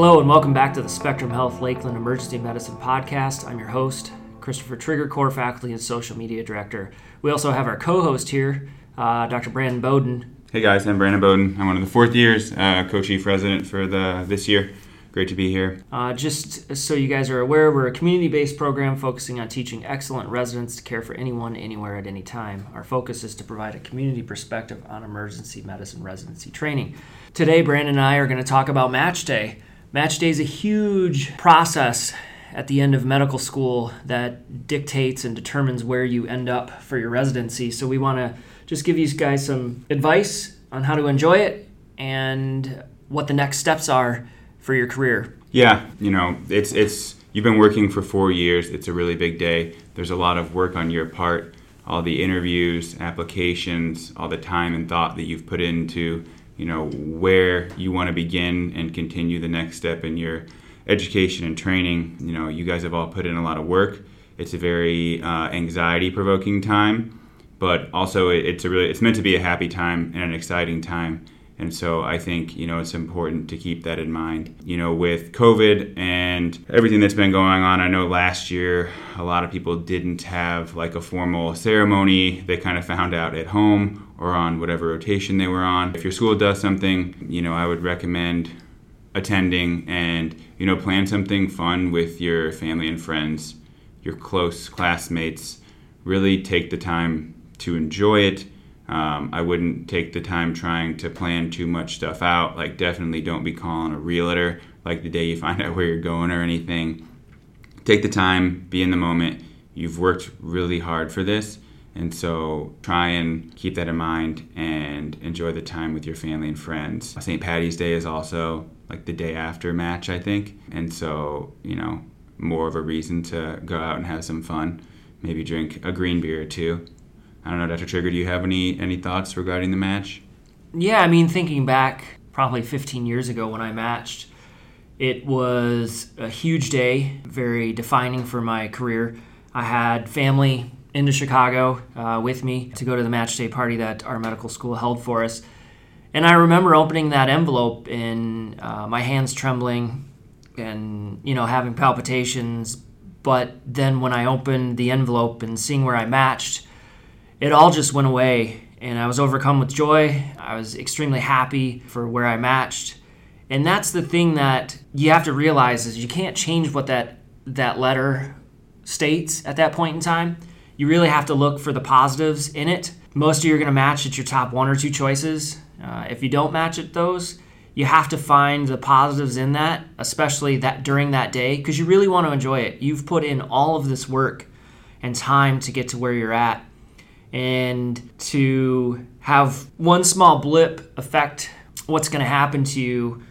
Hello, and welcome back to the Spectrum Health Lakeland Emergency Medicine Podcast. I'm your host, Christopher Trigger, core faculty and social media director. We also have our co host here, uh, Dr. Brandon Bowden. Hey guys, I'm Brandon Bowden. I'm one of the fourth years, uh, co-chief resident for the this year. Great to be here. Uh, just so you guys are aware, we're a community based program focusing on teaching excellent residents to care for anyone, anywhere, at any time. Our focus is to provide a community perspective on emergency medicine residency training. Today, Brandon and I are going to talk about match day. Match day is a huge process at the end of medical school that dictates and determines where you end up for your residency. So, we want to just give you guys some advice on how to enjoy it and what the next steps are for your career. Yeah, you know, it's it's you've been working for 4 years. It's a really big day. There's a lot of work on your part, all the interviews, applications, all the time and thought that you've put into, you know, where you want to begin and continue the next step in your education and training. You know, you guys have all put in a lot of work. It's a very uh, anxiety provoking time, but also it, it's a really it's meant to be a happy time and an exciting time and so I think, you know, it's important to keep that in mind. You know, with COVID and everything that's been going on, I know last year a lot of people didn't have like a formal ceremony. They kind of found out at home or on whatever rotation they were on. If your school does something, you know, I would recommend attending and, you know, plan something fun with your family and friends, your close classmates. Really take the time to enjoy it um, I wouldn't take the time trying to plan too much stuff out. Like, definitely don't be calling a realtor like the day you find out where you're going or anything. Take the time, be in the moment. You've worked really hard for this. And so try and keep that in mind and enjoy the time with your family and friends. St. Patty's Day is also like the day after match, I think. And so, you know, more of a reason to go out and have some fun. Maybe drink a green beer or two I don't know, Dr. Trigger, do you have any any thoughts regarding the match? Yeah, I mean, thinking back probably 15 years ago when I matched, it was a huge day, very defining for my career. I had family into Chicago uh, with me to go to the match day party that our medical school held for us. And I remember opening that envelope and uh, my hands trembling and, you know, having palpitations. But then when I opened the envelope and seeing where I matched, it all just went away and I was overcome with joy. I was extremely happy for where I matched. And that's the thing that you have to realize is you can't change what that that letter states at that point in time. You really have to look for the positives in it. Most of you are going to match at your top one or two choices. Uh, if you don't match at those, you have to find the positives in that, especially that during that day, because you really want to enjoy it. You've put in all of this work and time to get to where you're at and to have one small blip affect what's going to happen to you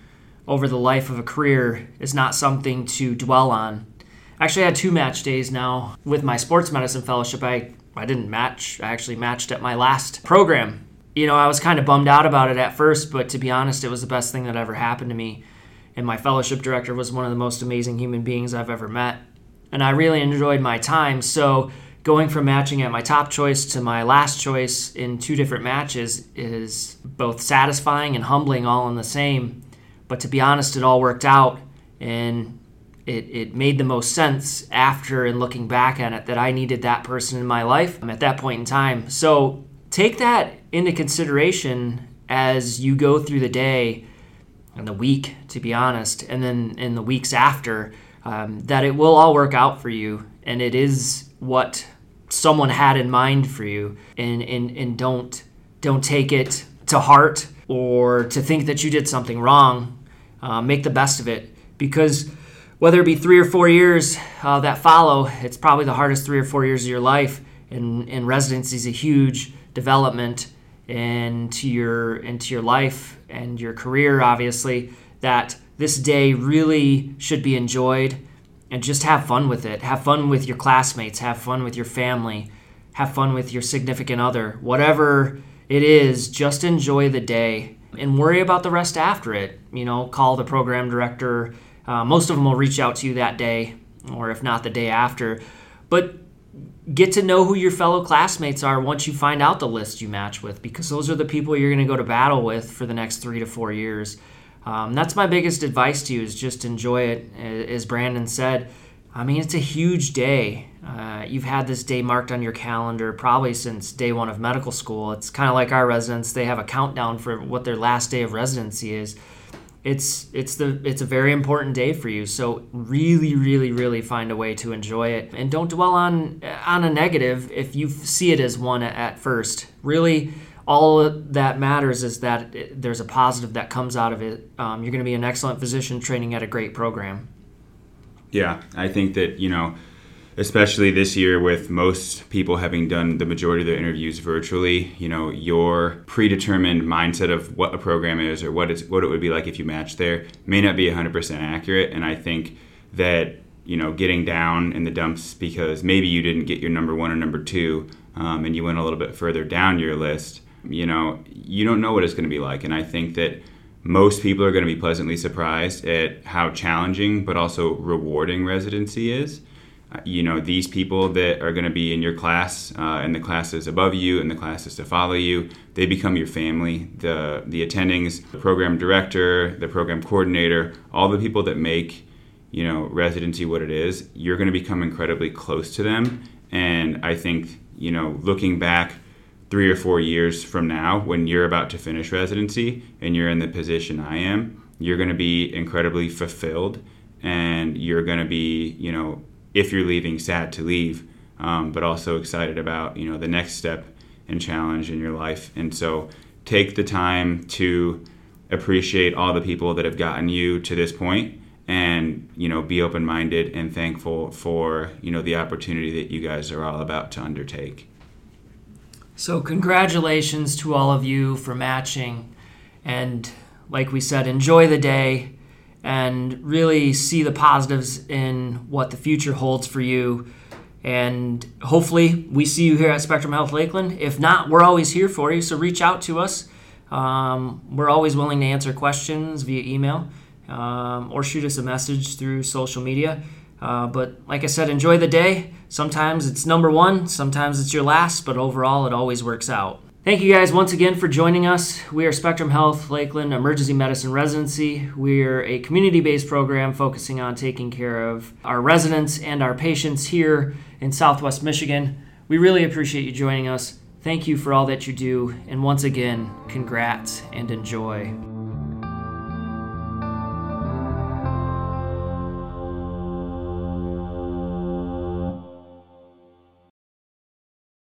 over the life of a career is not something to dwell on. Actually, I had two match days now with my sports medicine fellowship. I, I didn't match, I actually matched at my last program. You know, I was kind of bummed out about it at first, but to be honest, it was the best thing that ever happened to me. And my fellowship director was one of the most amazing human beings I've ever met. And I really enjoyed my time. So, going from matching at my top choice to my last choice in two different matches is both satisfying and humbling all in the same. But to be honest, it all worked out and it, it made the most sense after and looking back at it that I needed that person in my life at that point in time. So take that into consideration as you go through the day and the week, to be honest, and then in the weeks after, um, that it will all work out for you. And it is what someone had in mind for you and, and, and don't don't take it to heart or to think that you did something wrong. Uh, make the best of it because whether it be three or four years uh, that follow it's probably the hardest three or four years of your life. And, and residency is a huge development into your into your life and your career obviously that this day really should be enjoyed and just have fun with it. Have fun with your classmates, have fun with your family, have fun with your significant other. Whatever it is, just enjoy the day and worry about the rest after it. You know, call the program director. Uh, most of them will reach out to you that day, or if not the day after. But get to know who your fellow classmates are once you find out the list you match with, because those are the people you're going to go to battle with for the next three to four years. Um, that's my biggest advice to you is just enjoy it. As Brandon said, I mean, it's a huge day. Uh, you've had this day marked on your calendar probably since day one of medical school. It's kind of like our residents; they have a countdown for what their last day of residency is. It's it's the it's a very important day for you. So really, really, really find a way to enjoy it, and don't dwell on on a negative if you see it as one at first. Really all that matters is that it, there's a positive that comes out of it. Um, you're going to be an excellent physician training at a great program. Yeah, I think that, you know, especially this year with most people having done the majority of their interviews virtually, you know, your predetermined mindset of what a program is or what it's what it would be like if you matched there may not be 100% accurate and I think that you know getting down in the dumps because maybe you didn't get your number one or number two um, and you went a little bit further down your list you know, you don't know what it's going to be like. And I think that most people are going to be pleasantly surprised at how challenging but also rewarding residency is. Uh, you know, these people that are going to be in your class uh, and the classes above you and the classes to follow you, they become your family. The, the attendings, the program director, the program coordinator, all the people that make, you know, residency what it is, you're going to become incredibly close to them. And I think, you know, looking back, three or four years from now, when you're about to finish residency and you're in the position I am, you're going to be incredibly fulfilled and you're going to be, you know, if you're leaving, sad to leave, um, but also excited about, you know, the next step and challenge in your life. And so take the time to appreciate all the people that have gotten you to this point and you know be open-minded and thankful for you know the opportunity that you guys are all about to undertake so, congratulations to all of you for matching. And like we said, enjoy the day and really see the positives in what the future holds for you. And hopefully, we see you here at Spectrum Health Lakeland. If not, we're always here for you. So, reach out to us. Um, we're always willing to answer questions via email um, or shoot us a message through social media. Uh, but like I said, enjoy the day. Sometimes it's number one, sometimes it's your last, but overall it always works out. Thank you guys once again for joining us. We are Spectrum Health Lakeland Emergency Medicine Residency. We're a community based program focusing on taking care of our residents and our patients here in Southwest Michigan. We really appreciate you joining us. Thank you for all that you do. And once again, congrats and enjoy.